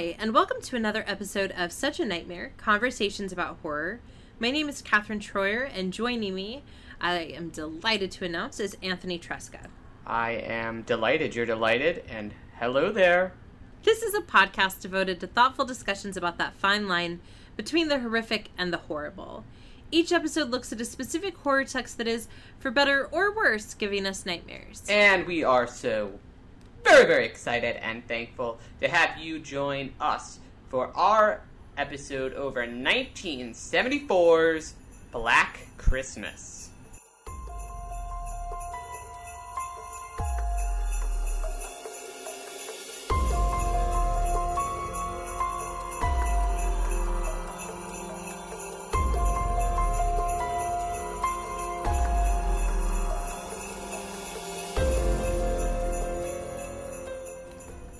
Hi, and welcome to another episode of Such a Nightmare Conversations about Horror. My name is Catherine Troyer, and joining me, I am delighted to announce, is Anthony Tresca. I am delighted you're delighted, and hello there. This is a podcast devoted to thoughtful discussions about that fine line between the horrific and the horrible. Each episode looks at a specific horror text that is, for better or worse, giving us nightmares. And we are so very, very excited and thankful to have you join us for our episode over 1974's Black Christmas.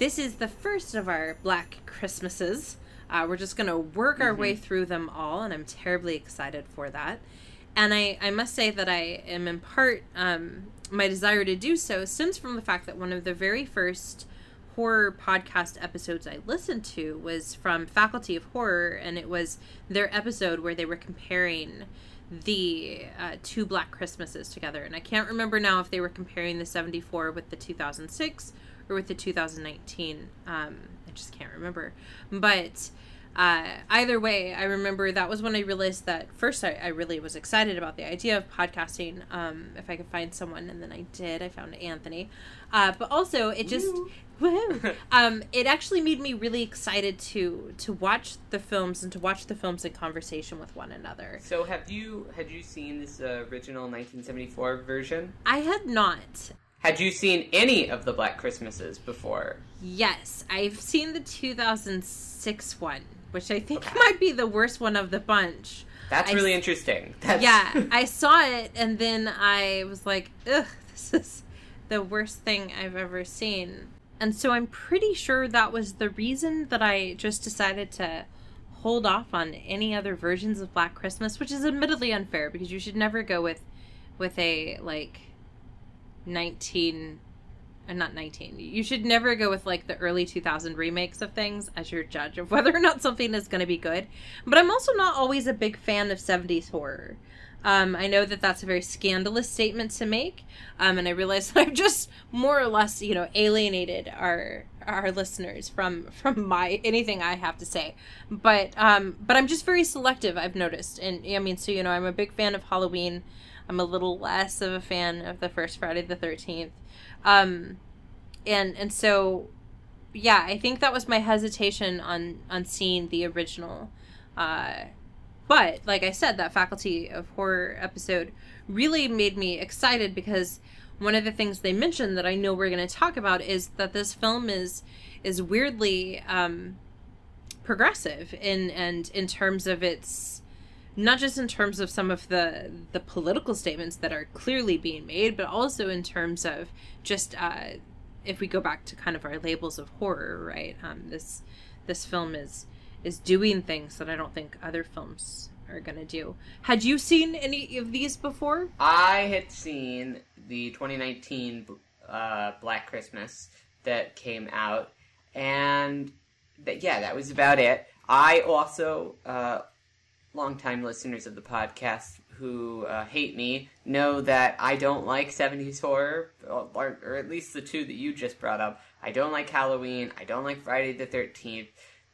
This is the first of our Black Christmases. Uh, we're just going to work our way through them all, and I'm terribly excited for that. And I, I must say that I am in part, um, my desire to do so stems from the fact that one of the very first horror podcast episodes I listened to was from Faculty of Horror, and it was their episode where they were comparing the uh, two Black Christmases together. And I can't remember now if they were comparing the 74 with the 2006 or with the 2019. Um, I just can't remember. But uh, either way, I remember that was when I realized that first I, I really was excited about the idea of podcasting. Um, if I could find someone, and then I did. I found Anthony. Uh, but also, it just um, it actually made me really excited to to watch the films and to watch the films in conversation with one another. So, have you had you seen this uh, original 1974 version? I had not. Had you seen any of the Black Christmases before? Yes, I've seen the 2006 one, which I think might be the worst one of the bunch. That's I really interesting. That's... Yeah, I saw it and then I was like, ugh, this is the worst thing I've ever seen. And so I'm pretty sure that was the reason that I just decided to hold off on any other versions of Black Christmas, which is admittedly unfair because you should never go with with a like 19 uh, not 19 you should never go with like the early 2000 remakes of things as your judge of whether or not something is going to be good. But i'm also not always a big fan of 70s horror. Um, i know that that's a very scandalous statement to make um, and i realize that i've just more or less you know alienated our our listeners from from my anything i have to say. But um but i'm just very selective i've noticed. And i mean so you know i'm a big fan of halloween i'm a little less of a fan of the first friday the 13th um and and so yeah i think that was my hesitation on on seeing the original. Uh but like i said that faculty of horror episode really made me excited because one of the things they mentioned that i know we're going to talk about is that this film is is weirdly um progressive in and in terms of its not just in terms of some of the the political statements that are clearly being made but also in terms of just uh if we go back to kind of our labels of horror right? Um this this film is is doing things that i don't think other films are gonna do. Had you seen any of these before? I had seen the 2019 uh, Black Christmas that came out, and that, yeah, that was about it. I also, uh, longtime listeners of the podcast who uh, hate me know that I don't like 70s horror, or, or at least the two that you just brought up. I don't like Halloween. I don't like Friday the 13th.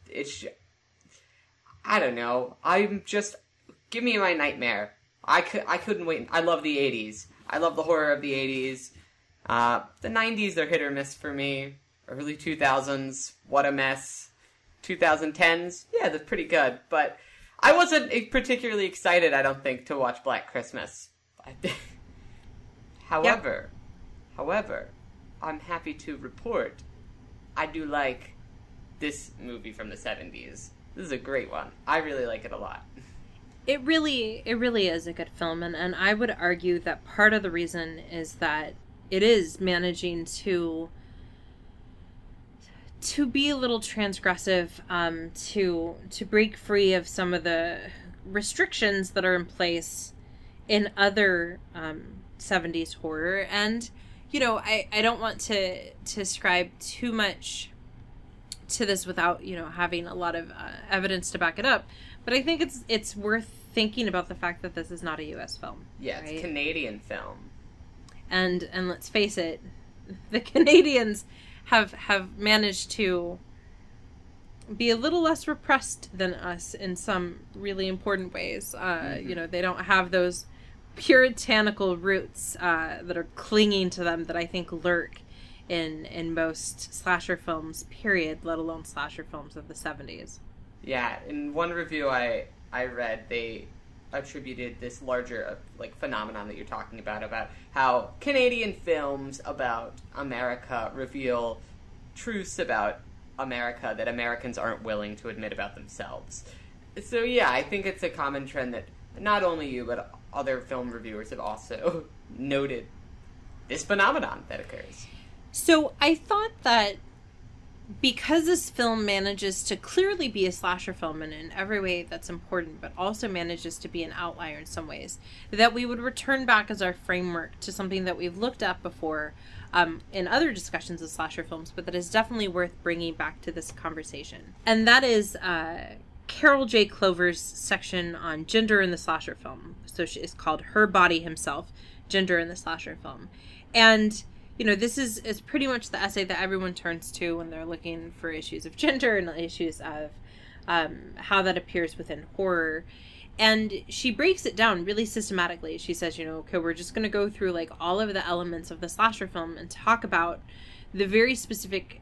It's. I don't know. I'm just. Give me my nightmare. I, could, I couldn't wait. I love the 80s. I love the horror of the 80s. Uh, the 90s, they're hit or miss for me. Early 2000s, what a mess. 2010s, yeah, they're pretty good. But I wasn't particularly excited, I don't think, to watch Black Christmas. however, however, I'm happy to report I do like this movie from the 70s. This is a great one. I really like it a lot. it really it really is a good film and, and i would argue that part of the reason is that it is managing to to be a little transgressive um to to break free of some of the restrictions that are in place in other um 70s horror and you know i i don't want to to ascribe too much to this without you know having a lot of uh, evidence to back it up, but I think it's it's worth thinking about the fact that this is not a U.S. film. Yeah, it's a Canadian film. and and let's face it, the Canadians have have managed to be a little less repressed than us in some really important ways. Uh, Mm-hmm. You know, they don't have those puritanical roots uh, that are clinging to them that I think lurk in in most slasher films. Period. Let alone slasher films of the seventies. Yeah, in one review I I read, they attributed this larger uh, like phenomenon that you're talking about about how Canadian films about America reveal truths about America that Americans aren't willing to admit about themselves. So yeah, I think it's a common trend that not only you but other film reviewers have also noted this phenomenon that occurs. So I thought that because this film manages to clearly be a slasher film and in every way that's important, but also manages to be an outlier in some ways, that we would return back as our framework to something that we've looked at before um, in other discussions of slasher films, but that is definitely worth bringing back to this conversation. And that is uh, Carol J. Clover's section on gender in the slasher film. So she is called Her Body Himself Gender in the Slasher Film. And you know, this is is pretty much the essay that everyone turns to when they're looking for issues of gender and issues of um, how that appears within horror. And she breaks it down really systematically. She says, you know, okay, we're just going to go through like all of the elements of the slasher film and talk about the very specific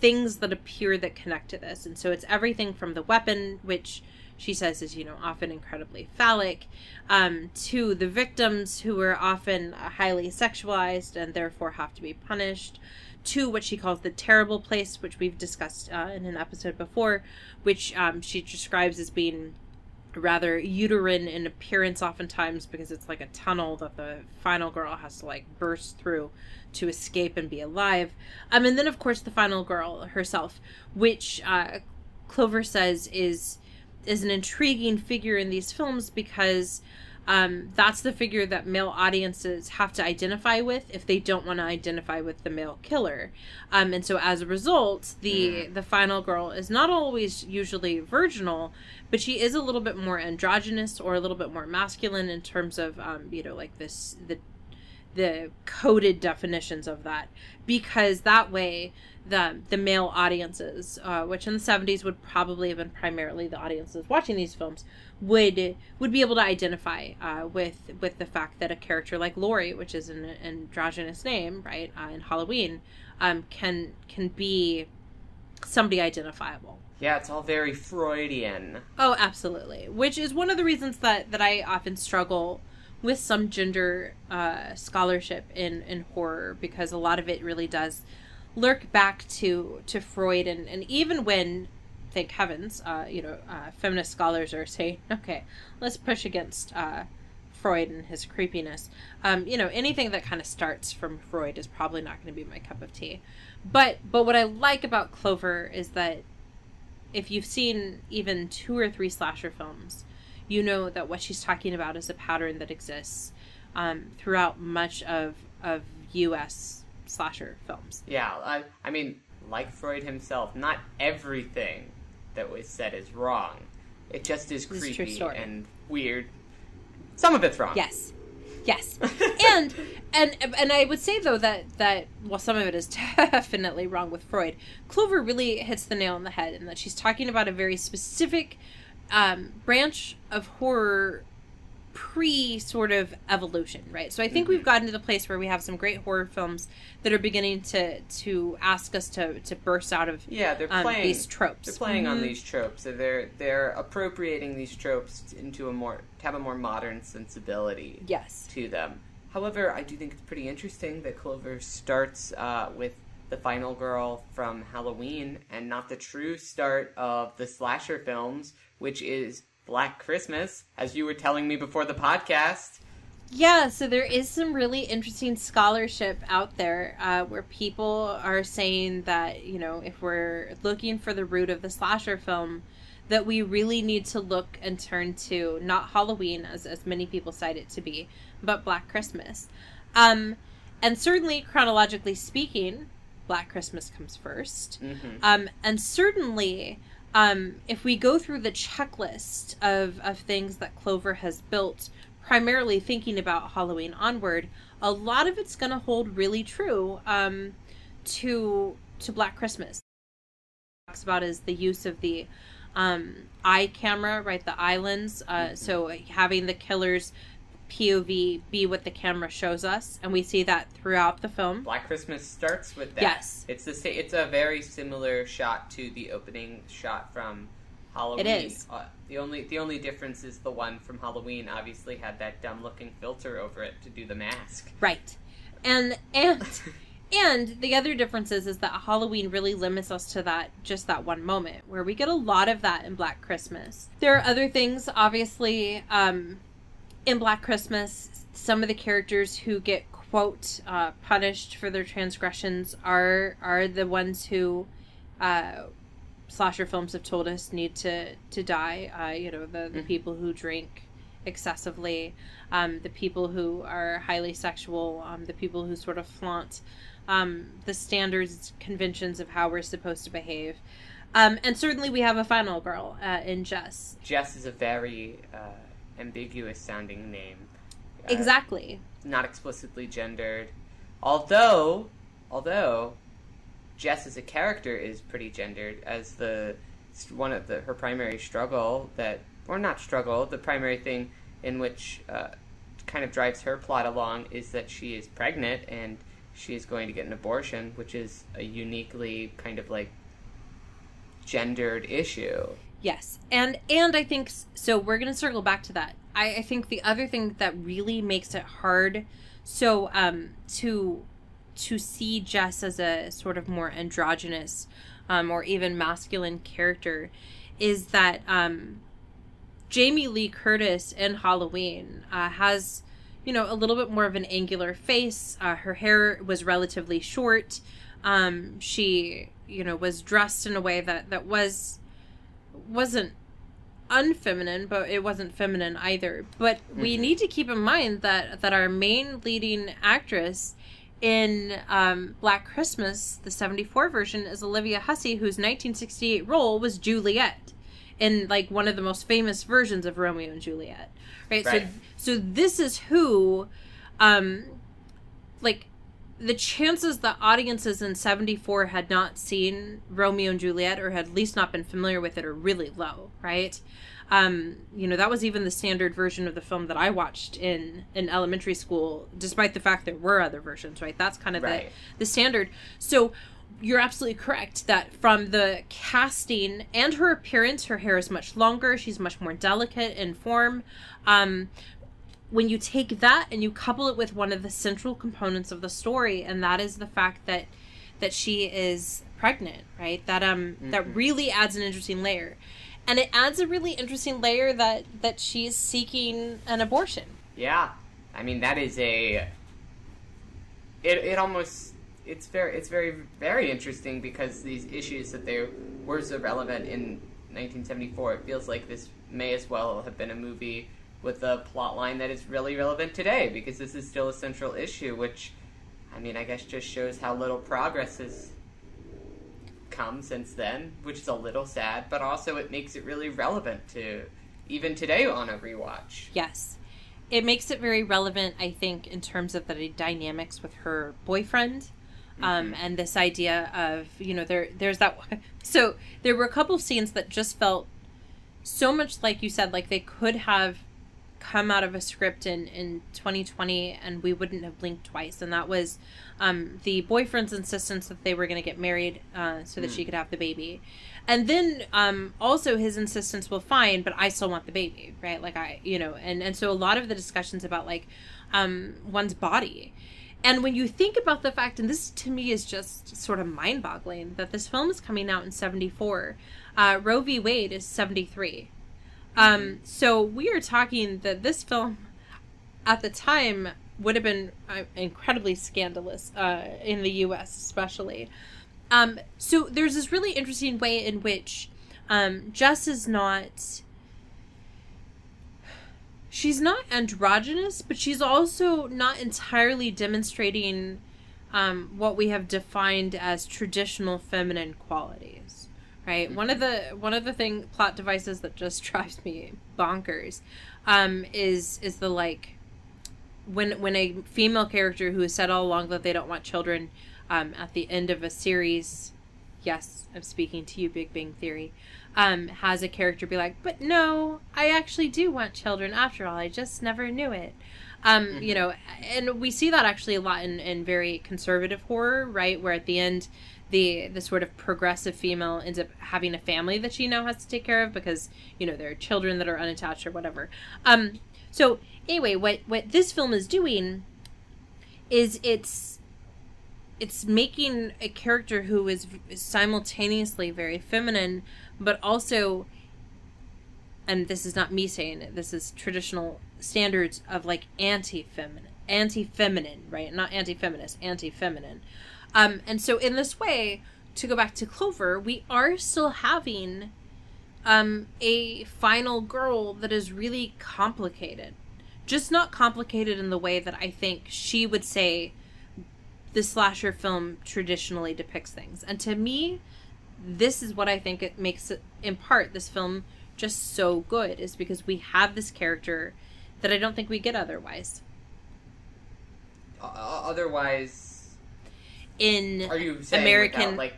things that appear that connect to this. And so it's everything from the weapon, which she says is, you know, often incredibly phallic, um, to the victims who are often uh, highly sexualized and therefore have to be punished, to what she calls the terrible place, which we've discussed uh, in an episode before, which um, she describes as being rather uterine in appearance oftentimes because it's like a tunnel that the final girl has to like burst through to escape and be alive. Um and then of course the final girl herself which uh clover says is is an intriguing figure in these films because um, that's the figure that male audiences have to identify with if they don't want to identify with the male killer. Um, and so as a result, the the final girl is not always usually virginal, but she is a little bit more androgynous or a little bit more masculine in terms of um, you know like this the the coded definitions of that because that way the the male audiences uh, which in the 70s would probably have been primarily the audiences watching these films would would be able to identify uh, with with the fact that a character like Laurie which is an androgynous name right uh, in Halloween um, can can be somebody identifiable Yeah, it's all very Freudian. Oh, absolutely. Which is one of the reasons that that I often struggle with some gender uh, scholarship in in horror because a lot of it really does lurk back to to Freud and and even when thank heavens uh, you know uh, feminist scholars are saying okay let's push against uh, Freud and his creepiness. Um, you know anything that kind of starts from Freud is probably not going to be my cup of tea. But but what I like about Clover is that if you've seen even two or three slasher films, you know that what she's talking about is a pattern that exists um, throughout much of of U.S. slasher films. Yeah, I, I mean, like Freud himself, not everything that was said is wrong. It just is This is creepy story. and weird. Some of it's wrong. Yes, yes, and and and I would say though that that well, some of it is definitely wrong with Freud. Clover really hits the nail on the head in that she's talking about a very specific um, branch of horror pre sort of evolution, right? So I think we've gotten to the place where we have some great horror films that are beginning to to ask us to to burst out of Yeah, they're um, playing these tropes. They're playing on Mhm. these tropes. So they're they're appropriating these tropes into a more to have a more modern sensibility Yes. to them. However, I do think it's pretty interesting that Clover starts uh, with the final girl from Halloween and not the true start of the slasher films, which is Black Christmas, as you were telling me before the podcast. Yeah, so there is some really interesting scholarship out there uh, where people are saying that, you know, if we're looking for the root of the slasher film, that we really need to look and turn to not Halloween, as, as many people cite it to be, but Black Christmas. Um, and certainly, chronologically speaking, Black Christmas comes 1st Mhm. Um, and certainly, um, if we go through the checklist of, of things that Clover has built, primarily thinking about Halloween onward, a lot of it's going to hold really true um, to to Black Christmas. Talks about is the use of the um, eye camera, right? The lens. Uh, So having the killer's POV be what the camera shows us, and we see that throughout the film. Black Christmas starts with that. Yes. It's the sa- it's a very similar shot to the opening shot from Halloween. is. Uh, the only the only difference is the one from Halloween obviously had that dumb looking filter over it to do the mask. Right. And and and the other difference is, is that Halloween really limits us to that just that one moment where we get a lot of that in Black Christmas. There are other things obviously um in Black Christmas some of the characters who get quote uh, punished for their transgressions are are the ones who uh slasher films have told us need to to die uh you know the, the Mhm. people who drink excessively um, the people who are highly sexual, um, the people who sort of flaunt um, the standards, conventions of how we're supposed to behave. Um, and certainly we have a final girl uh, in Jess. Jess is a very uh, ambiguous sounding name. Uh, Exactly. Not explicitly gendered. Although although Jess as a character is pretty gendered as the one of the her primary struggle that or not struggle, the primary thing in which uh, kind of drives her plot along is that she is pregnant and she is going to get an abortion, which is a uniquely kind of like gendered issue. Yes, and and I think so. We're gonna circle back to that. I, I think the other thing that really makes it hard, so um, to to see Jess as a sort of more androgynous, um, or even masculine character, is that um, Jamie Lee Curtis in Halloween uh, has, you know, a little bit more of an angular face. Uh, her hair was relatively short. Um, she, you know, was dressed in a way that that was wasn't unfeminine, but it wasn't feminine either. But we Mhm. need to keep in mind that that our main leading actress in um, Black Christmas, the '74 version, is Olivia Hussey, whose 1968 role was Juliet in like one of the most famous versions of Romeo and Juliet. Right. Right. So so this is who, um, like the chances that audiences in 74 had not seen Romeo and Juliet or had at least not been familiar with it are really low, right? Um, you know, that was even the standard version of the film that I watched in in elementary school, despite the fact there were other versions, right? That's kind of Right. the the standard. So you're absolutely correct that from the casting and her appearance, her hair is much longer. She's much more delicate in form. Um, when you take that and you couple it with one of the central components of the story, and that is the fact that that she is pregnant, right? That um that Mhm. really adds an interesting layer, and it adds a really interesting layer that that she's seeking an abortion. Yeah, I mean that is a. It it almost it's very it's very very interesting because these issues that they were so relevant in 1974. It feels like this may as well have been a movie with a plot line that is really relevant today because this is still a central issue, which I mean I guess just shows how little progress has come since then, which is a little sad, but also it makes it really relevant to even today on a rewatch. Yes. It makes it very relevant, I think, in terms of the dynamics with her boyfriend. Um, Mhm. and this idea of, you know, there there's that so there were a couple of scenes that just felt so much like you said, like they could have come out of a script in, in 2020 and we wouldn't have blinked twice. And that was um, the boyfriend's insistence that they were going to get married uh, so that Mm. she could have the baby. And then um, also his insistence, well, fine, but I still want the baby, right? Like I, you know, and, and so a lot of the discussions about like um, one's body. And when you think about the fact, and this to me is just sort of mind boggling, that this film is coming out in 74. Uh, Roe v. Wade is 73. Um, so we are talking that this film at the time would have been uh, incredibly scandalous uh, in the U.S., especially. Um, so there's this really interesting way in which um, Jess is not. She's not androgynous, but she's also not entirely demonstrating um, what we have defined as traditional feminine qualities right? One of the one of the thing plot devices that just drives me bonkers um, is is the like when when a female character who has said all along that they don't want children um, at the end of a series yes i'm speaking to you big bang theory um, has a character be like but no i actually do want children. After all i just never knew it. Um, Mhm. you know and we see that actually a lot in, in very conservative horror right? Where at the end the the sort of progressive female ends up having a family that she now has to take care of because you know there are children that are unattached or whatever. Um so anyway what what this film is doing is it's it's making a character who is simultaneously very feminine but also and this is not me saying it this is traditional standards of like anti-feminine anti-feminine right? Not anti-feminist anti-feminine um and so in this way to go back to clover we are still having um a final girl that is really complicated just not complicated in the way that i think she would say the slasher film traditionally depicts things and to me this is what i think it makes it in part this film just so good is because we have this character that I don't think we get otherwise. Otherwise, In are you saying American- without, like?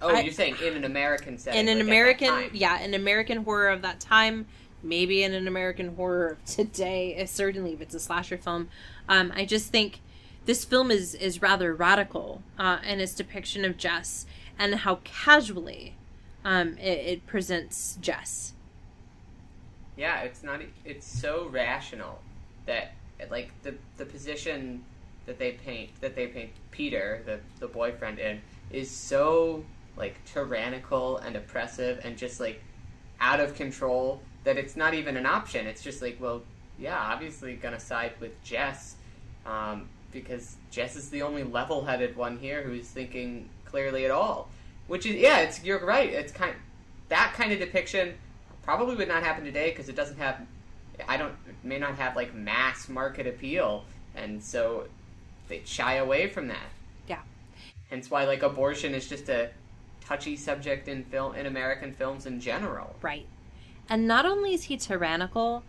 Oh, I- you're saying in an American setting. in an like, American, yeah, an American horror of that time, maybe in an American horror of today. uh, Certainly, if it's a slasher film, um, I just think this film is is rather radical uh, in its depiction of Jess and how casually um, it, it presents Jess. Yeah, it's not. It's so rational that like the the position that they paint that they paint Peter the the boyfriend in is so like tyrannical and oppressive and just like out of control that it's not even an option. It's just like, well, yeah, obviously gonna side with Jess um, because Jess is the only level-headed one here who's thinking clearly at all. Which is yeah, it's you're right. It's kind that kind of depiction probably would not happen today because it doesn't have I don't may not have like mass market appeal and so they shy away from that. Yeah. Hence why like abortion is just a touchy subject in film in American films in general. Right. And not only is he tyrannical,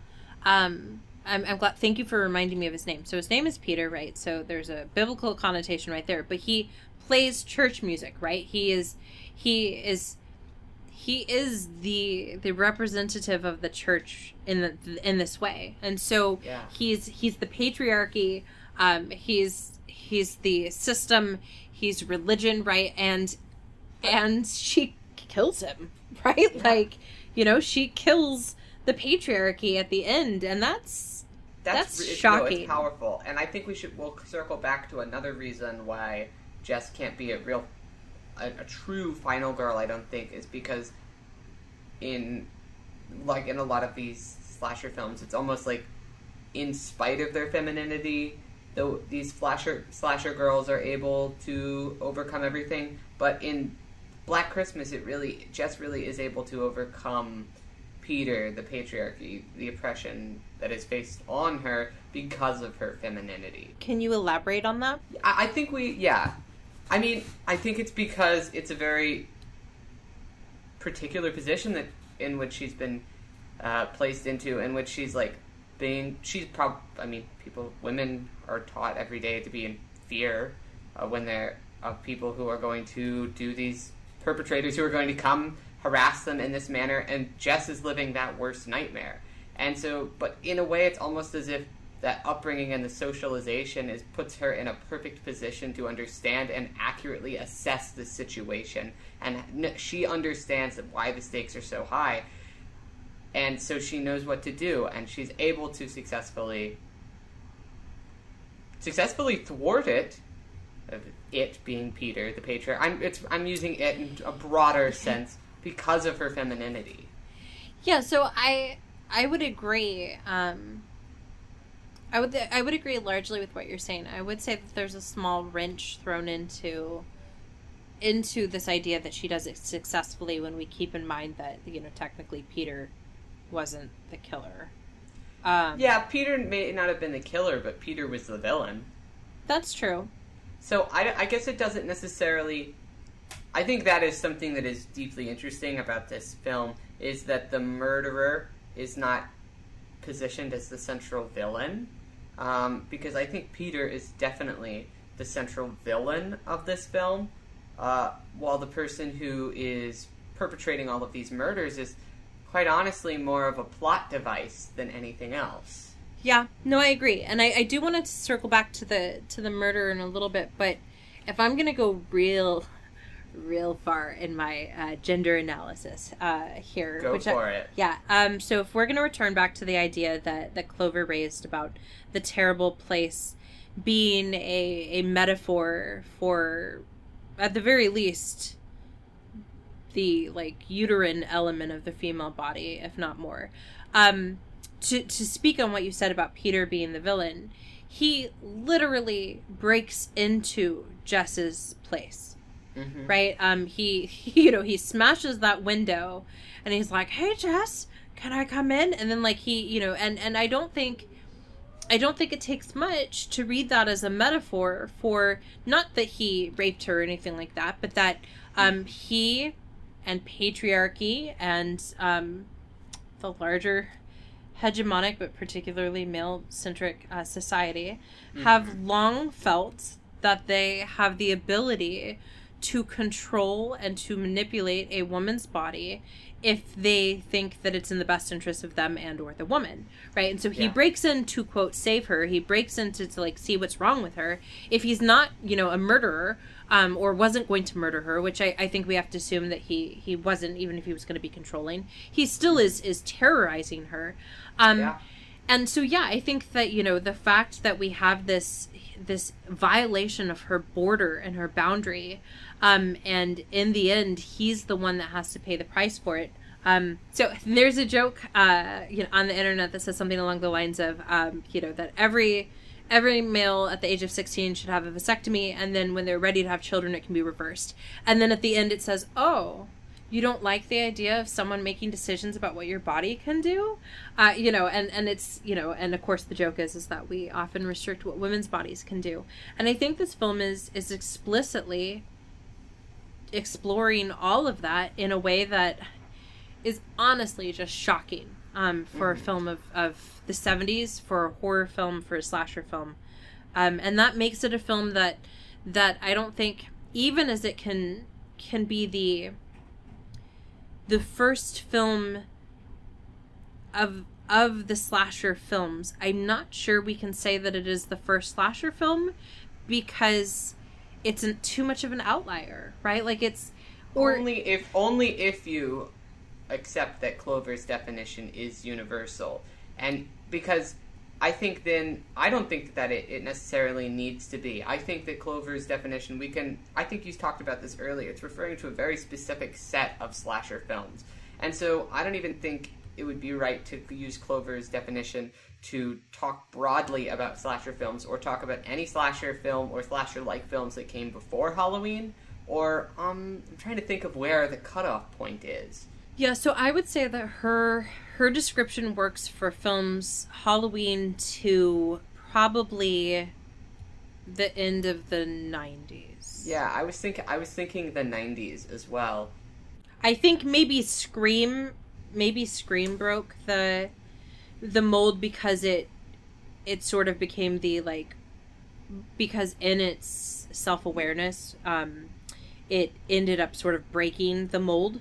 um, I'm, I'm glad. Thank you for reminding me of his name. So his name is Peter, right? So there's a biblical connotation right there. But he plays church music, right? He is, he is, he is the the representative of the church in the in this way. And so Yeah. he's he's the patriarchy. Um, he's he's the system. He's religion, right? And and she kills him, right? Yeah. Like, you know, she kills the patriarchy at the end, and that's That's it's- shocking. No, powerful, and I think we should. We'll circle back to another reason why Jess can't be a real, a, a true final girl. I don't think is because in, like in a lot of these slasher films, it's almost like, in spite of their femininity, though these slasher slasher girls are able to overcome everything. But in Black Christmas, it really Jess really is able to overcome Peter, the patriarchy, the oppression that is faced on her because of her femininity. Can you elaborate on that? I, I think we, yeah. I mean, I think it's because it's a very particular position that in which she's been uh, placed into, in which she's like being. She's prob. I mean, people, women are taught every day to be in fear uh, when they're of people who are going to do these perpetrators who are going to come harass them in this manner, and Jess is living that worst nightmare. And so, but in a way, it's almost as if that upbringing and the socialization is puts her in a perfect position to understand and accurately assess the situation, and she understands why the stakes are so high, and so she knows what to do, and she's able to successfully successfully thwart it. of It being Peter, the patriarch. I'm it's I'm using it in a broader sense because of her femininity. Yeah, so I I would agree. Um, I would I would agree largely with what you're saying. I would say that there's a small wrench thrown into into this idea that she does it successfully when we keep in mind that you know technically Peter wasn't the killer. Um, Yeah, Peter may not have been the killer, but Peter was the villain. that's true. So I, I guess it doesn't necessarily. I think that is something that is deeply interesting about this film is that the murderer is not positioned as the central villain, um, because I think Peter is definitely the central villain of this film, uh, while the person who is perpetrating all of these murders is quite honestly more of a plot device than anything else. Yeah, no, I agree, and I, I do want to circle back to the to the murder in a little bit, but if I'm gonna go real, real far in my uh, gender analysis uh, here, Go which for I, it. yeah, um, so if we're gonna return back to the idea that that Clover raised about the terrible place being a a metaphor for, at the very least, the like uterine element of the female body, if not more. Um, to to speak on what you said about Peter being the villain, he literally breaks into Jess's place, Mhm. right? Um, he, he you know he smashes that window, and he's like, "Hey, Jess, can I come in?" And then like he you know and and I don't think. I don't think it takes much to read that as a metaphor for not that he raped her or anything like that, but that um, he and patriarchy and um, the larger hegemonic but particularly male centric uh, society have long felt that they have the ability to control and to manipulate a woman's body if they think that it's in the best interest of them and or the woman right and so he Yeah. breaks in to quote save her he breaks into to like see what's wrong with her if he's not you know a murderer um, or wasn't going to murder her which I, I think we have to assume that he he wasn't even if he was going to be controlling he still is is terrorizing her um, Yeah. and so yeah i think that you know the fact that we have this this violation of her border and her boundary um and in the end he's the one that has to pay the price for it. Um so there's a joke uh you know on the internet that says something along the lines of um you know that every every male at the age of 16 should have a vasectomy and then when they're ready to have children it can be reversed. And then at the end it says oh you don't like the idea of someone making decisions about what your body can do uh, you know and and it's you know and of course the joke is is that we often restrict what women's bodies can do. And i think this film is is explicitly exploring all of that in a way that is honestly just shocking um, for a film of, of the 70s for a horror film for a slasher film. Um, and that makes it a film that that i don't think even as it can can be the the first film of of the slasher films. I'm not sure we can say that it is the first slasher film because it's too much of an outlier right? Like it's or only if only if you accept that Clover's definition is universal, and because I think then I don't think that it, it necessarily needs to be. I think that Clover's definition we can. I think you talked about this earlier. It's referring to a very specific set of slasher films, and so I don't even think it would be right to use Clover's definition to talk broadly about slasher films or talk about any slasher film or slasher like films that came before Halloween. Or um, I'm trying to think of where the cutoff point is. Yeah, so I would say that her her description works for films Halloween to probably the end of the 90s. Yeah, I was thinking. I was thinking the '90s as well. I think maybe Scream maybe Scream broke the the mold because it it sort of became the like because in its self-awareness um it ended up sort of breaking the mold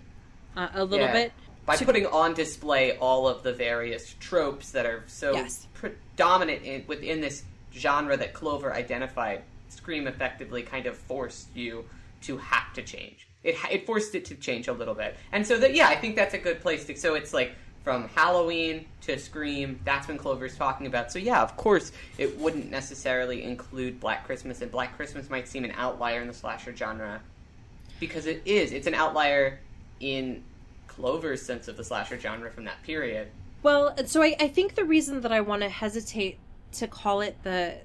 uh, a little Yeah. bit By putting on display all of the various tropes that are so Yes. predominant in, within this genre that Clover identified, Scream effectively kind of forced you to have to change. It it forced it to change a little bit, and so that yeah, I think that's a good place to. So it's like from Halloween to Scream. That's when Clover's talking about. So yeah, of course, it wouldn't necessarily include Black Christmas, and Black Christmas might seem an outlier in the slasher genre because it is. It's an outlier in Clover's sense of the slasher genre from that period. Well, so I, I think the reason that I want to hesitate to call it the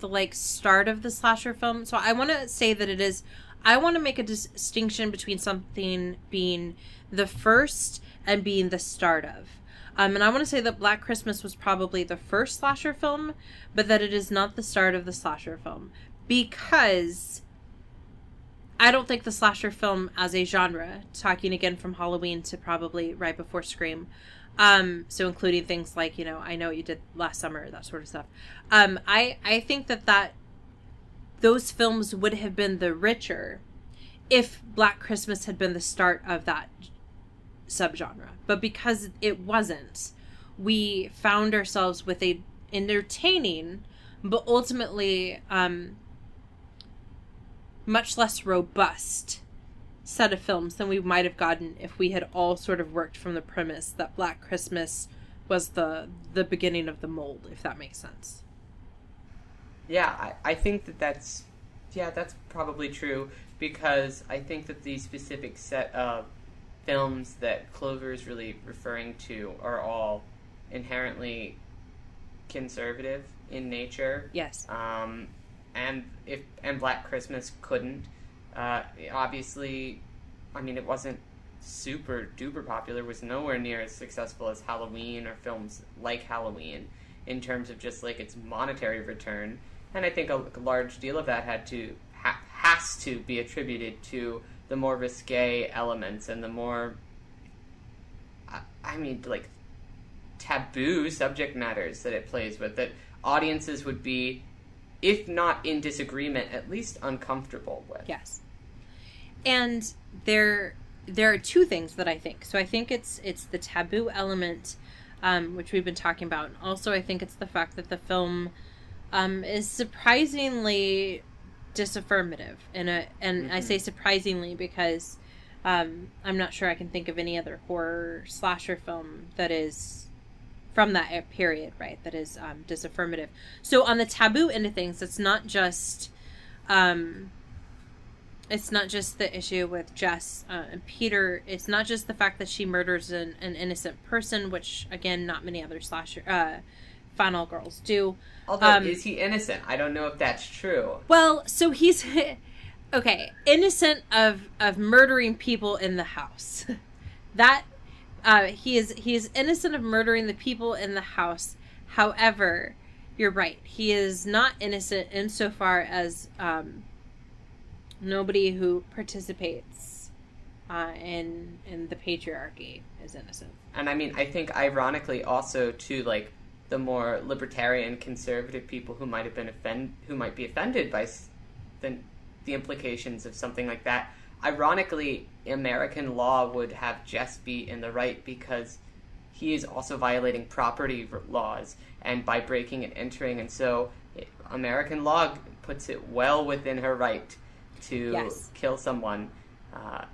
the like start of the slasher film. So I want to say that it is. I want to make a dis- distinction between something being the first and being the start of. Um, and I want to say that Black Christmas was probably the first slasher film, but that it is not the start of the slasher film because I don't think the slasher film as a genre, talking again from Halloween to probably right before Scream, um, so including things like you know I know what you did last summer, that sort of stuff. Um, I I think that that those films would have been the richer if Black Christmas had been the start of that subgenre, but because it wasn't, we found ourselves with a entertaining, but ultimately um, much less robust set of films than we might have gotten if we had all sort of worked from the premise that Black Christmas was the the beginning of the mold, if that makes sense. Yeah, I, I think that that's yeah that's probably true because I think that the specific set of films that Clover is really referring to are all inherently conservative in nature. Yes. Um, and if and Black Christmas couldn't. Uh, obviously, I mean, it wasn't super duper popular. Was nowhere near as successful as Halloween or films like Halloween in terms of just like its monetary return. And I think a, large deal of that had to ha- has to be attributed to the more risque elements and the more, I, I mean, like taboo subject matters that it plays with that audiences would be if not in disagreement, at least uncomfortable with. Yes. And there there are two things that I think. So I think it's it's the taboo element, um, which we've been talking about. And also I think it's the fact that the film um, is surprisingly disaffirmative and a and mm-hmm. I say surprisingly because um, I'm not sure I can think of any other horror slasher film that is from that period, right? That is um, disaffirmative. So on the taboo end of things, it's not just, um, it's not just the issue with Jess uh, and Peter. It's not just the fact that she murders an, an innocent person, which again, not many other slasher uh, final girls do. Although, um, is he innocent? I don't know if that's true. Well, so he's okay, innocent of of murdering people in the house. that uh, he is he is innocent of murdering the people in the house. However, you're right. He is not innocent insofar as um, nobody who participates uh, in in the patriarchy is innocent. And I mean, I think ironically also too, like the more libertarian, conservative people who might have been offend who might be offended by the the implications of something like that ironically, American law would have Jess be in the right because he is also violating property laws and by breaking and entering, and so American law puts it well within her right to yes. kill someone uh,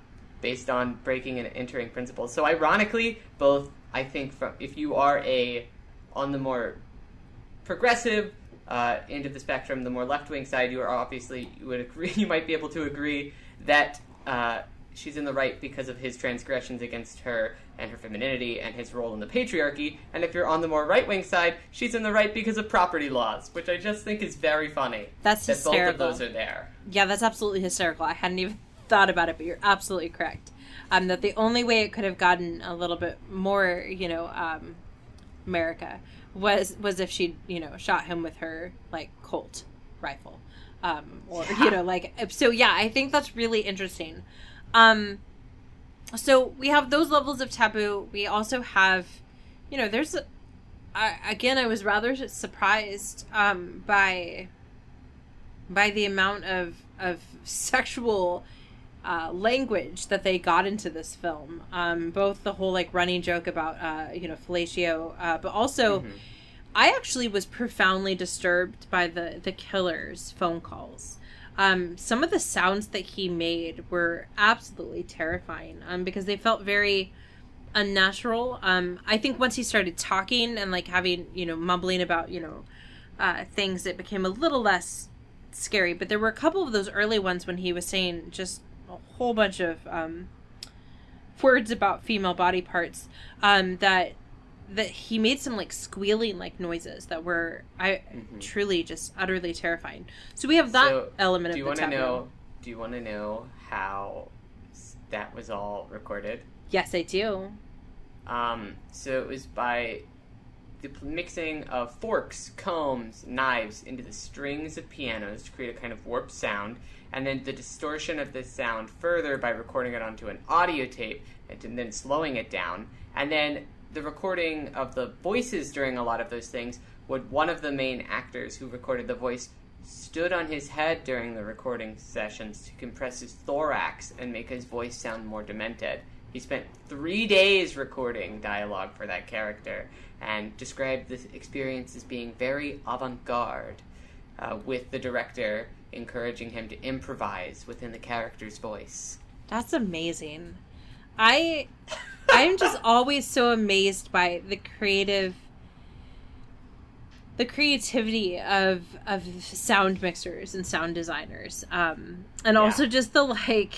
based on breaking and entering principles. So, ironically, both I think from if you are a on the more progressive uh, end of the spectrum, the more left wing side, you are obviously you would agree you might be able to agree that uh, she's in the right because of his transgressions against her and her femininity and his role in the patriarchy. And if you're on the more right wing side, she's in the right because of property laws, which I just think is very funny. That's that hysterical. Both of those are there. Yeah, that's absolutely hysterical. I hadn't even thought about it, but you're absolutely correct. Um, that the only way it could have gotten a little bit more, you know, um, America was was if she, you know, shot him with her like Colt rifle um, or yeah. you know like so yeah i think that's really interesting um so we have those levels of taboo. We also have you know there's I, again i was rather surprised um by by the amount of of sexual uh, language that they got into this film. Um both the whole like running joke about uh you know fellatio uh but also mm-hmm. I actually was profoundly disturbed by the the killer's phone calls. Um, some of the sounds that he made were absolutely terrifying um, because they felt very unnatural. Um, I think once he started talking and like having you know mumbling about you know uh, things, it became a little less scary. But there were a couple of those early ones when he was saying just a whole bunch of um, words about female body parts um, that that he made some like squealing like noises that were I mm-hmm. truly just utterly terrifying. So we have that so, element do you want to know? Do you want to know how that was all recorded? Yes, I do. Um, so it was by the mixing of forks, combs, knives into the strings of pianos to create a kind of warped sound, and then the distortion of this sound further by recording it onto an audio tape and then slowing it down, and then the recording of the voices during a lot of those things would one of the main actors who recorded the voice stood on his head during the recording sessions to compress his thorax and make his voice sound more demented. He spent three days recording dialogue for that character and described this experience as being very avant garde, uh, with the director encouraging him to improvise within the character's voice. That's amazing. I I'm just always so amazed by the creative the creativity of of sound mixers and sound designers. Um and Yeah. also just the like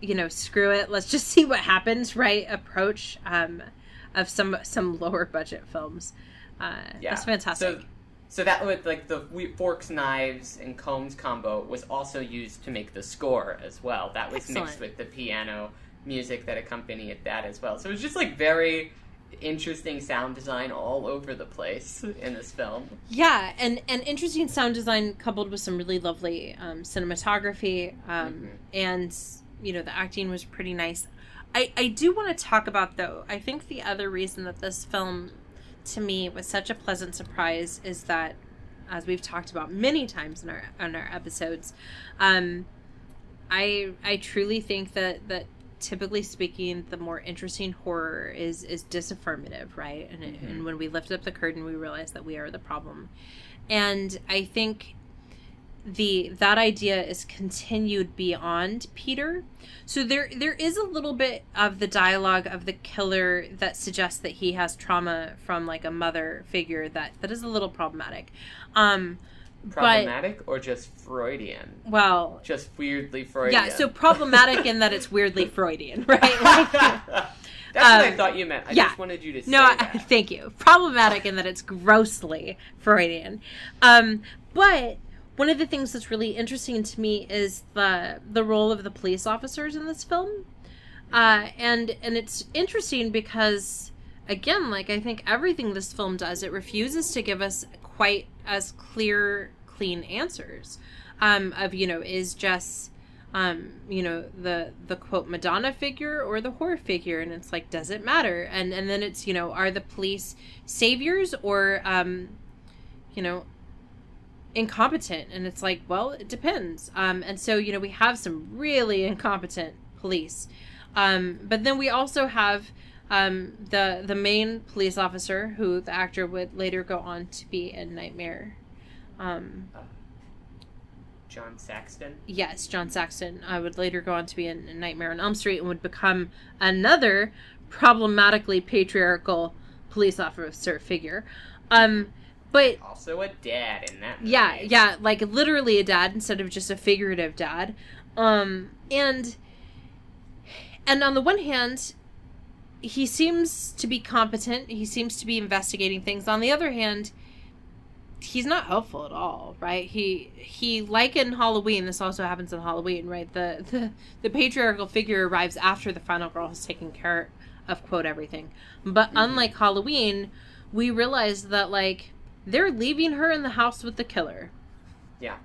you know screw it let's just see what happens right approach um of some some lower budget films. Uh Yeah, that's fantastic. So, so that would like the we- forks, knives, and combs combo was also used to make the score as well. That was mixed with the piano music that accompanied that as well. So it was just like very interesting sound design all over the place in this film. Yeah, and and interesting sound design coupled with some really lovely um, cinematography, um, Mhm. and you know the acting was pretty nice. I I do want to talk about though. I think the other reason that this film, to me, was such a pleasant surprise is that, as we've talked about many times in our in our episodes, um, I I truly think that that typically speaking, the more interesting horror is is disaffirmative, right? And it, and when we lift up the curtain, we realize that we are the problem. And I think the that idea is continued beyond Peter. So there there is a little bit of the dialogue of the killer that suggests that he has trauma from like a mother figure that that is a little problematic. Um Problematic or just Freudian? well Just weirdly Freudian. yeah, so problematic in that it's weirdly Freudian, right? Like, That's what I Um, thought you meant. I yeah. just wanted you to say No, I, thank you. Problematic in that it's grossly Freudian. Um, but one of the things that's really interesting to me is the the role of the police officers in this film, uh, and and it's interesting because again, like I think everything this film does, it refuses to give us quite as clear, clean answers. Um, of you know, is Jess um you know the the quote madonna figure or the horror figure? And it's like does it matter? And and then it's you know are the police saviors or um you know incompetent? And it's like well it depends. Um and so you know we have some really incompetent police. Um but then we also have um the the main police officer who the actor would later go on to be in nightmare um John Saxon. yes, John Saxon I would later go on to be in in Nightmare on Elm Street and would become another problematically patriarchal police officer figure. Um, but Also a dad in that movie. yeah, yeah, like literally a dad instead of just a figurative dad. Um, and and on the one hand, he seems to be competent. He seems to be investigating things. On the other hand, he's not helpful at all, right? He he like in Halloween, this also happens in Halloween, right? The the the patriarchal figure arrives after the final girl has taken care of quote everything. But mm-hmm. unlike Halloween, we realize that like they're leaving her in the house with the killer. Yeah.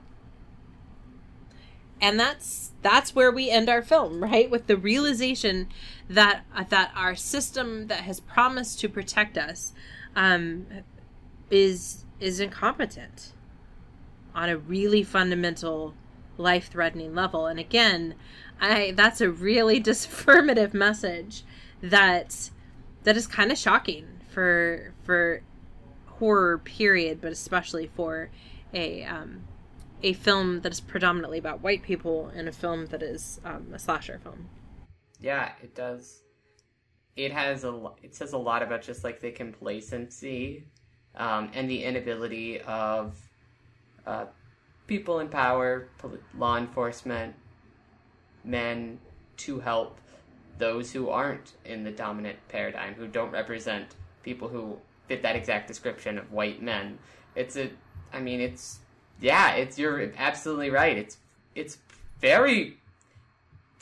And that's that's where we end our film, right? With the realization that that our system that has promised to protect us um, is is incompetent on a really fundamental life threatening level. And again, I that's a really disaffirmative message that that is kind of shocking for for horror period, but especially for a um, a film that is predominantly about white people and a film that is um, a slasher film. Yeah, it does. It has a. It says a lot about just like the complacency, um, and the inability of uh, people in power, poli- law enforcement, men to help those who aren't in the dominant paradigm, who don't represent people who fit that exact description of white men. It's a. I mean, it's yeah. It's you're absolutely right. It's it's very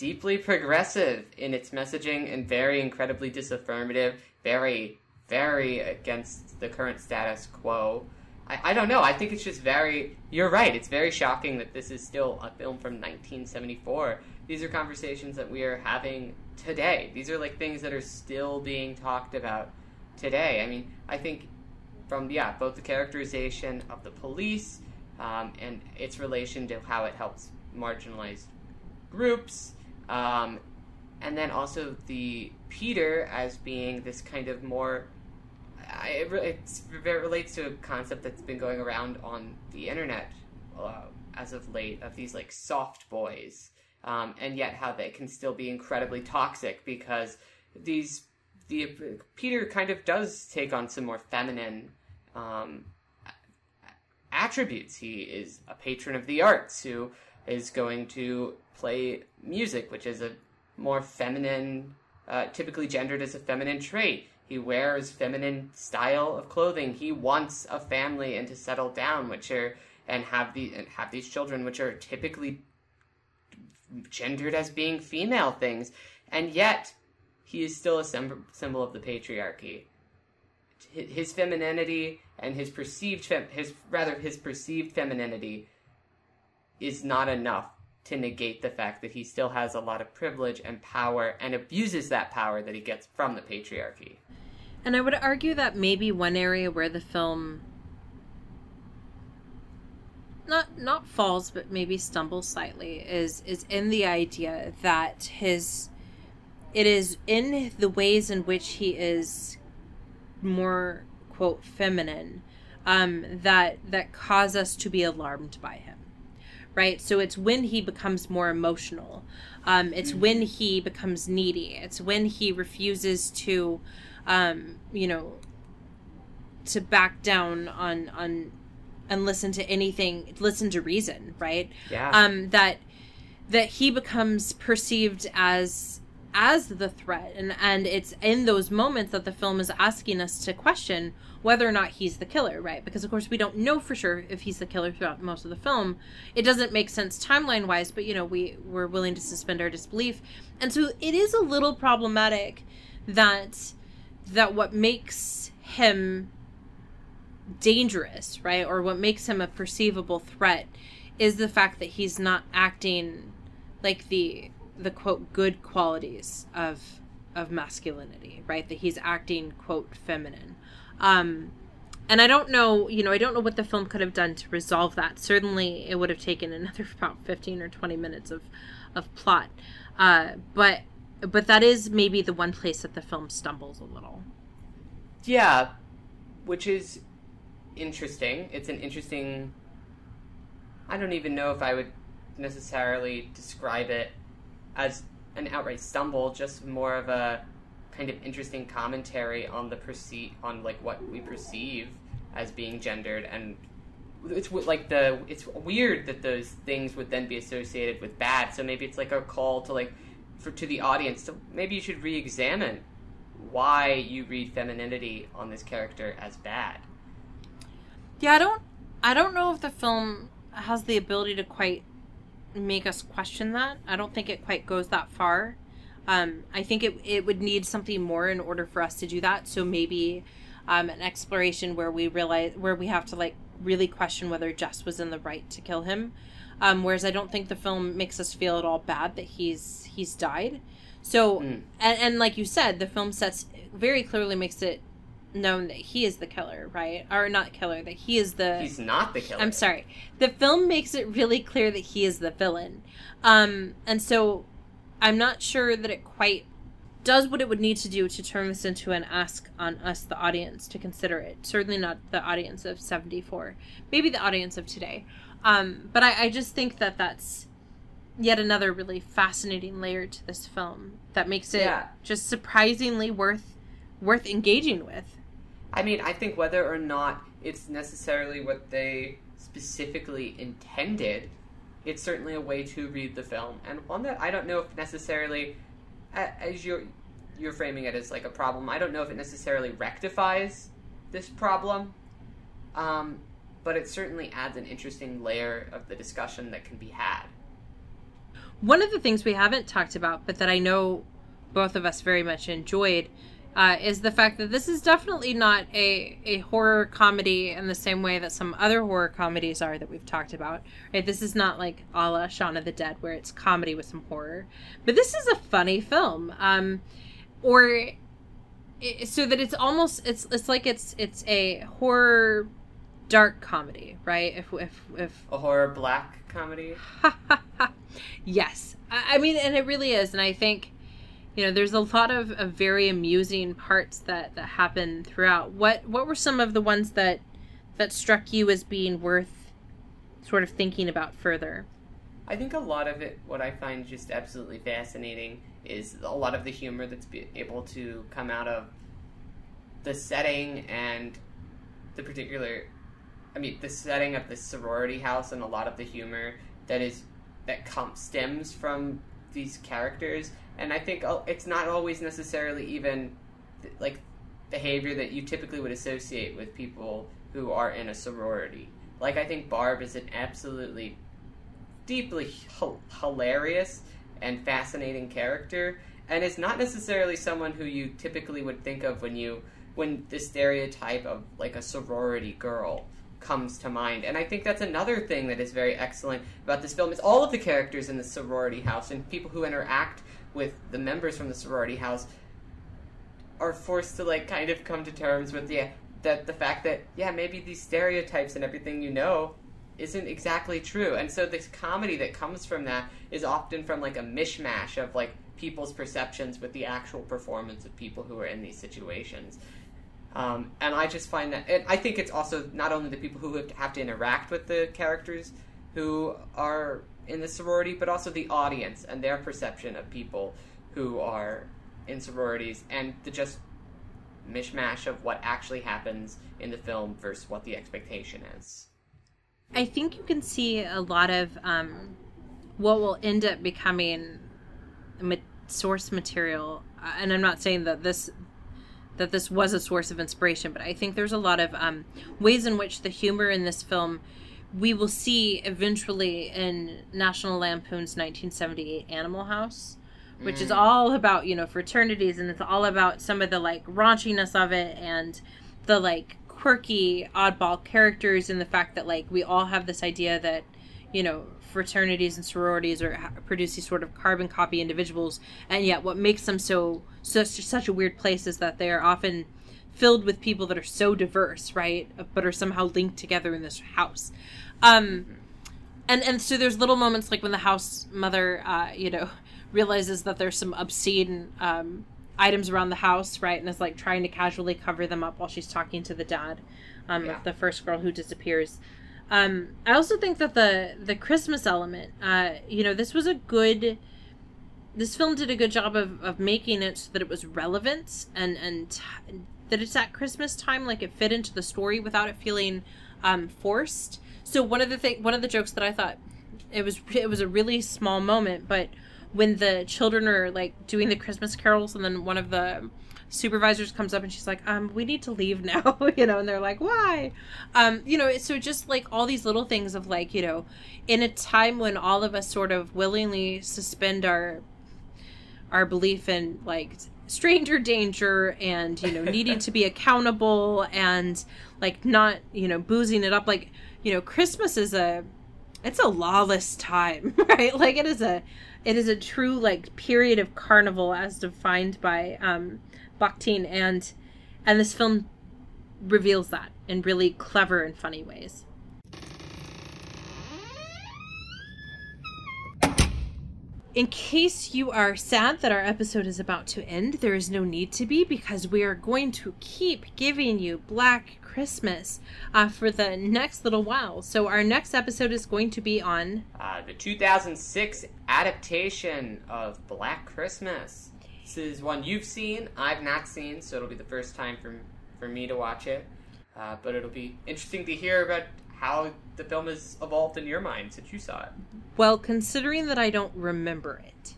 deeply progressive in its messaging and very incredibly disaffirmative, very very against the current status quo. I, I don't know. I think it's just very. You're right. It's very shocking that this is still a film from 1974. These are conversations that we are having today. These are like things that are still being talked about today. I mean, I think from yeah, both the characterization of the police um, and its relation to how it helps marginalized groups, um, and then also the Peter as being this kind of more I, it, it relates to a concept that's been going around on the internet uh, as of late of these like soft boys, um, and yet how they can still be incredibly toxic because these the Peter kind of does take on some more feminine um, attributes. He is a patron of the arts who is going to play music, which is a more feminine, uh, typically gendered as a feminine trait. He wears feminine style of clothing. He wants a family and to settle down, which are and have the and have these children, which are typically gendered as being female things, and yet he is still a symbol of the patriarchy. His femininity and his perceived fem- his rather his perceived femininity is not enough to negate the fact that he still has a lot of privilege and power and abuses that power that he gets from the patriarchy. And I would argue that maybe one area where the film not not falls but maybe stumbles slightly is is in the idea that his it is in the ways in which he is more quote feminine um that that cause us to be alarmed by him right? So it's when he becomes more emotional. Um, it's mm-hmm. when he becomes needy. It's when he refuses to, um, you know, to back down on on and listen to anything, listen to reason, right? Yeah. Um, that that he becomes perceived as as the threat and and it's in those moments that the film is asking us to question whether or not he's the killer right because of course we don't know for sure if he's the killer throughout most of the film it doesn't make sense timeline wise but you know we we're willing to suspend our disbelief and so it is a little problematic that that what makes him dangerous right or what makes him a perceivable threat is the fact that he's not acting like the the quote good qualities of of masculinity, right? That he's acting quote feminine. Um and I don't know, you know, I don't know what the film could have done to resolve that. Certainly it would have taken another about 15 or 20 minutes of of plot. Uh but but that is maybe the one place that the film stumbles a little. Yeah, which is interesting. It's an interesting I don't even know if I would necessarily describe it as an outright stumble, just more of a kind of interesting commentary on the perceive on like what we perceive as being gendered and it's like the it's weird that those things would then be associated with bad so maybe it's like a call to like for to the audience to maybe you should re-examine why you read femininity on this character as bad yeah i don't i don't know if the film has the ability to quite make us question that. I don't think it quite goes that far. Um, I think it, it would need something more in order for us to do that. So maybe um, an exploration where we realize where we have to like really question whether Jess was in the right to kill him. Um, whereas I don't think the film makes us feel at all bad that he's he's died. So mm. and, and like you said, the film sets very clearly makes it known that he is the killer, right? Or not killer, that he is the He's not the killer. I'm sorry. The film makes it really clear that he is the villain. Um and so I'm not sure that it quite does what it would need to do to turn this into an ask on us the audience to consider it. Certainly not the audience of 74. Maybe the audience of today. Um but I, I just think that that's yet another really fascinating layer to this film that makes it yeah. just surprisingly worth worth engaging with. I mean, I think whether or not it's necessarily what they specifically intended, it's certainly a way to read the film, and one that I don't know if necessarily, as you're you're framing it as like a problem. I don't know if it necessarily rectifies this problem, um, but it certainly adds an interesting layer of the discussion that can be had. One of the things we haven't talked about, but that I know both of us very much enjoyed, uh, is the fact that this is definitely not a, a horror comedy in the same way that some other horror comedies are that we've talked about. Right? This is not like a la Shaun of the Dead, where it's comedy with some horror. But this is a funny film. Um, or it, so that it's almost it's it's like it's it's a horror dark comedy, right? If if if a horror black comedy. yes, I, I mean, and it really is, and I think you know there's a lot of, of very amusing parts that that happen throughout. What what were some of the ones that that struck you as being worth sort of thinking about further? I think a lot of it what i find just absolutely fascinating is a lot of the humor that's able to come out of the setting and the particular i mean the setting of the sorority house and a lot of the humor that is that stems from these characters and I think oh, it's not always necessarily even like behavior that you typically would associate with people who are in a sorority. Like I think Barb is an absolutely deeply h- hilarious and fascinating character and is not necessarily someone who you typically would think of when you when the stereotype of like a sorority girl comes to mind. And I think that's another thing that is very excellent about this film is all of the characters in the sorority house and people who interact with the members from the sorority house are forced to like kind of come to terms with the that the fact that yeah maybe these stereotypes and everything you know isn't exactly true. And so this comedy that comes from that is often from like a mishmash of like people's perceptions with the actual performance of people who are in these situations. Um, and i just find that and i think it's also not only the people who have to interact with the characters who are in the sorority, but also the audience and their perception of people who are in sororities and the just mishmash of what actually happens in the film versus what the expectation is. I think you can see a lot of um, what will end up becoming ma- source material, uh, and I'm not saying that this that this was a source of inspiration, but I think there's a lot of um, ways in which the humor in this film we will see eventually in National Lampoon's 1978 Animal House, which mm. is all about, you know, fraternities and it's all about some of the like raunchiness of it and the like quirky oddball characters and the fact that like we all have this idea that, you know, fraternities and sororities are produce these sort of carbon copy individuals and yet what makes them so such such a weird place is that they are often filled with people that are so diverse, right? But are somehow linked together in this house. Um, and and so there's little moments like when the house mother, uh, you know, realizes that there's some obscene um, items around the house, right, and is like trying to casually cover them up while she's talking to the dad, um, yeah. the first girl who disappears. Um, I also think that the the Christmas element, uh, you know, this was a good. This film did a good job of, of making it so that it was relevant and and t- that it's at Christmas time, like it fit into the story without it feeling um, forced. So one of the thing, one of the jokes that I thought it was it was a really small moment, but when the children are like doing the Christmas carols, and then one of the supervisors comes up and she's like, um, we need to leave now, you know, and they're like, why? Um, you know, so just like all these little things of like, you know, in a time when all of us sort of willingly suspend our our belief in like stranger danger and you know needing to be accountable and like not you know boozing it up like you know, Christmas is a it's a lawless time, right? Like it is a it is a true like period of carnival as defined by um Bakhtin and and this film reveals that in really clever and funny ways. In case you are sad that our episode is about to end, there is no need to be because we are going to keep giving you Black Christmas uh, for the next little while. So our next episode is going to be on uh, the 2006 adaptation of Black Christmas. This is one you've seen, I've not seen, so it'll be the first time for for me to watch it. Uh, but it'll be interesting to hear about how the film has evolved in your mind since you saw it. Well, considering that I don't remember it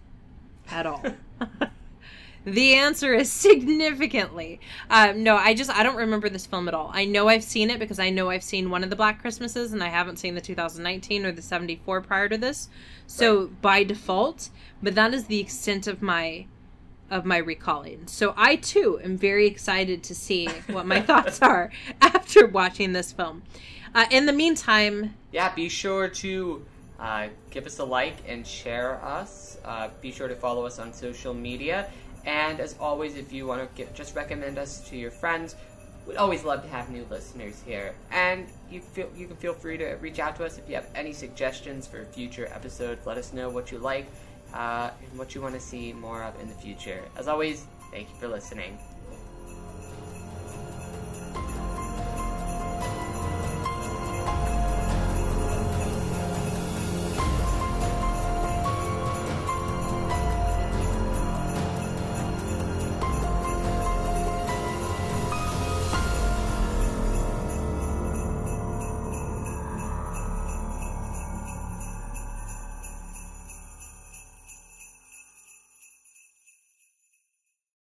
at all. The answer is significantly. Um, no, I just I don't remember this film at all. I know I've seen it because I know I've seen one of the Black Christmases, and I haven't seen the 2019 or the 74 prior to this. So right. by default, but that is the extent of my of my recalling. So I too am very excited to see what my thoughts are after watching this film. Uh, in the meantime, yeah, be sure to uh, give us a like and share us. Uh, be sure to follow us on social media. And as always, if you want to get, just recommend us to your friends, we'd always love to have new listeners here. And you feel you can feel free to reach out to us if you have any suggestions for future episodes. Let us know what you like uh, and what you want to see more of in the future. As always, thank you for listening.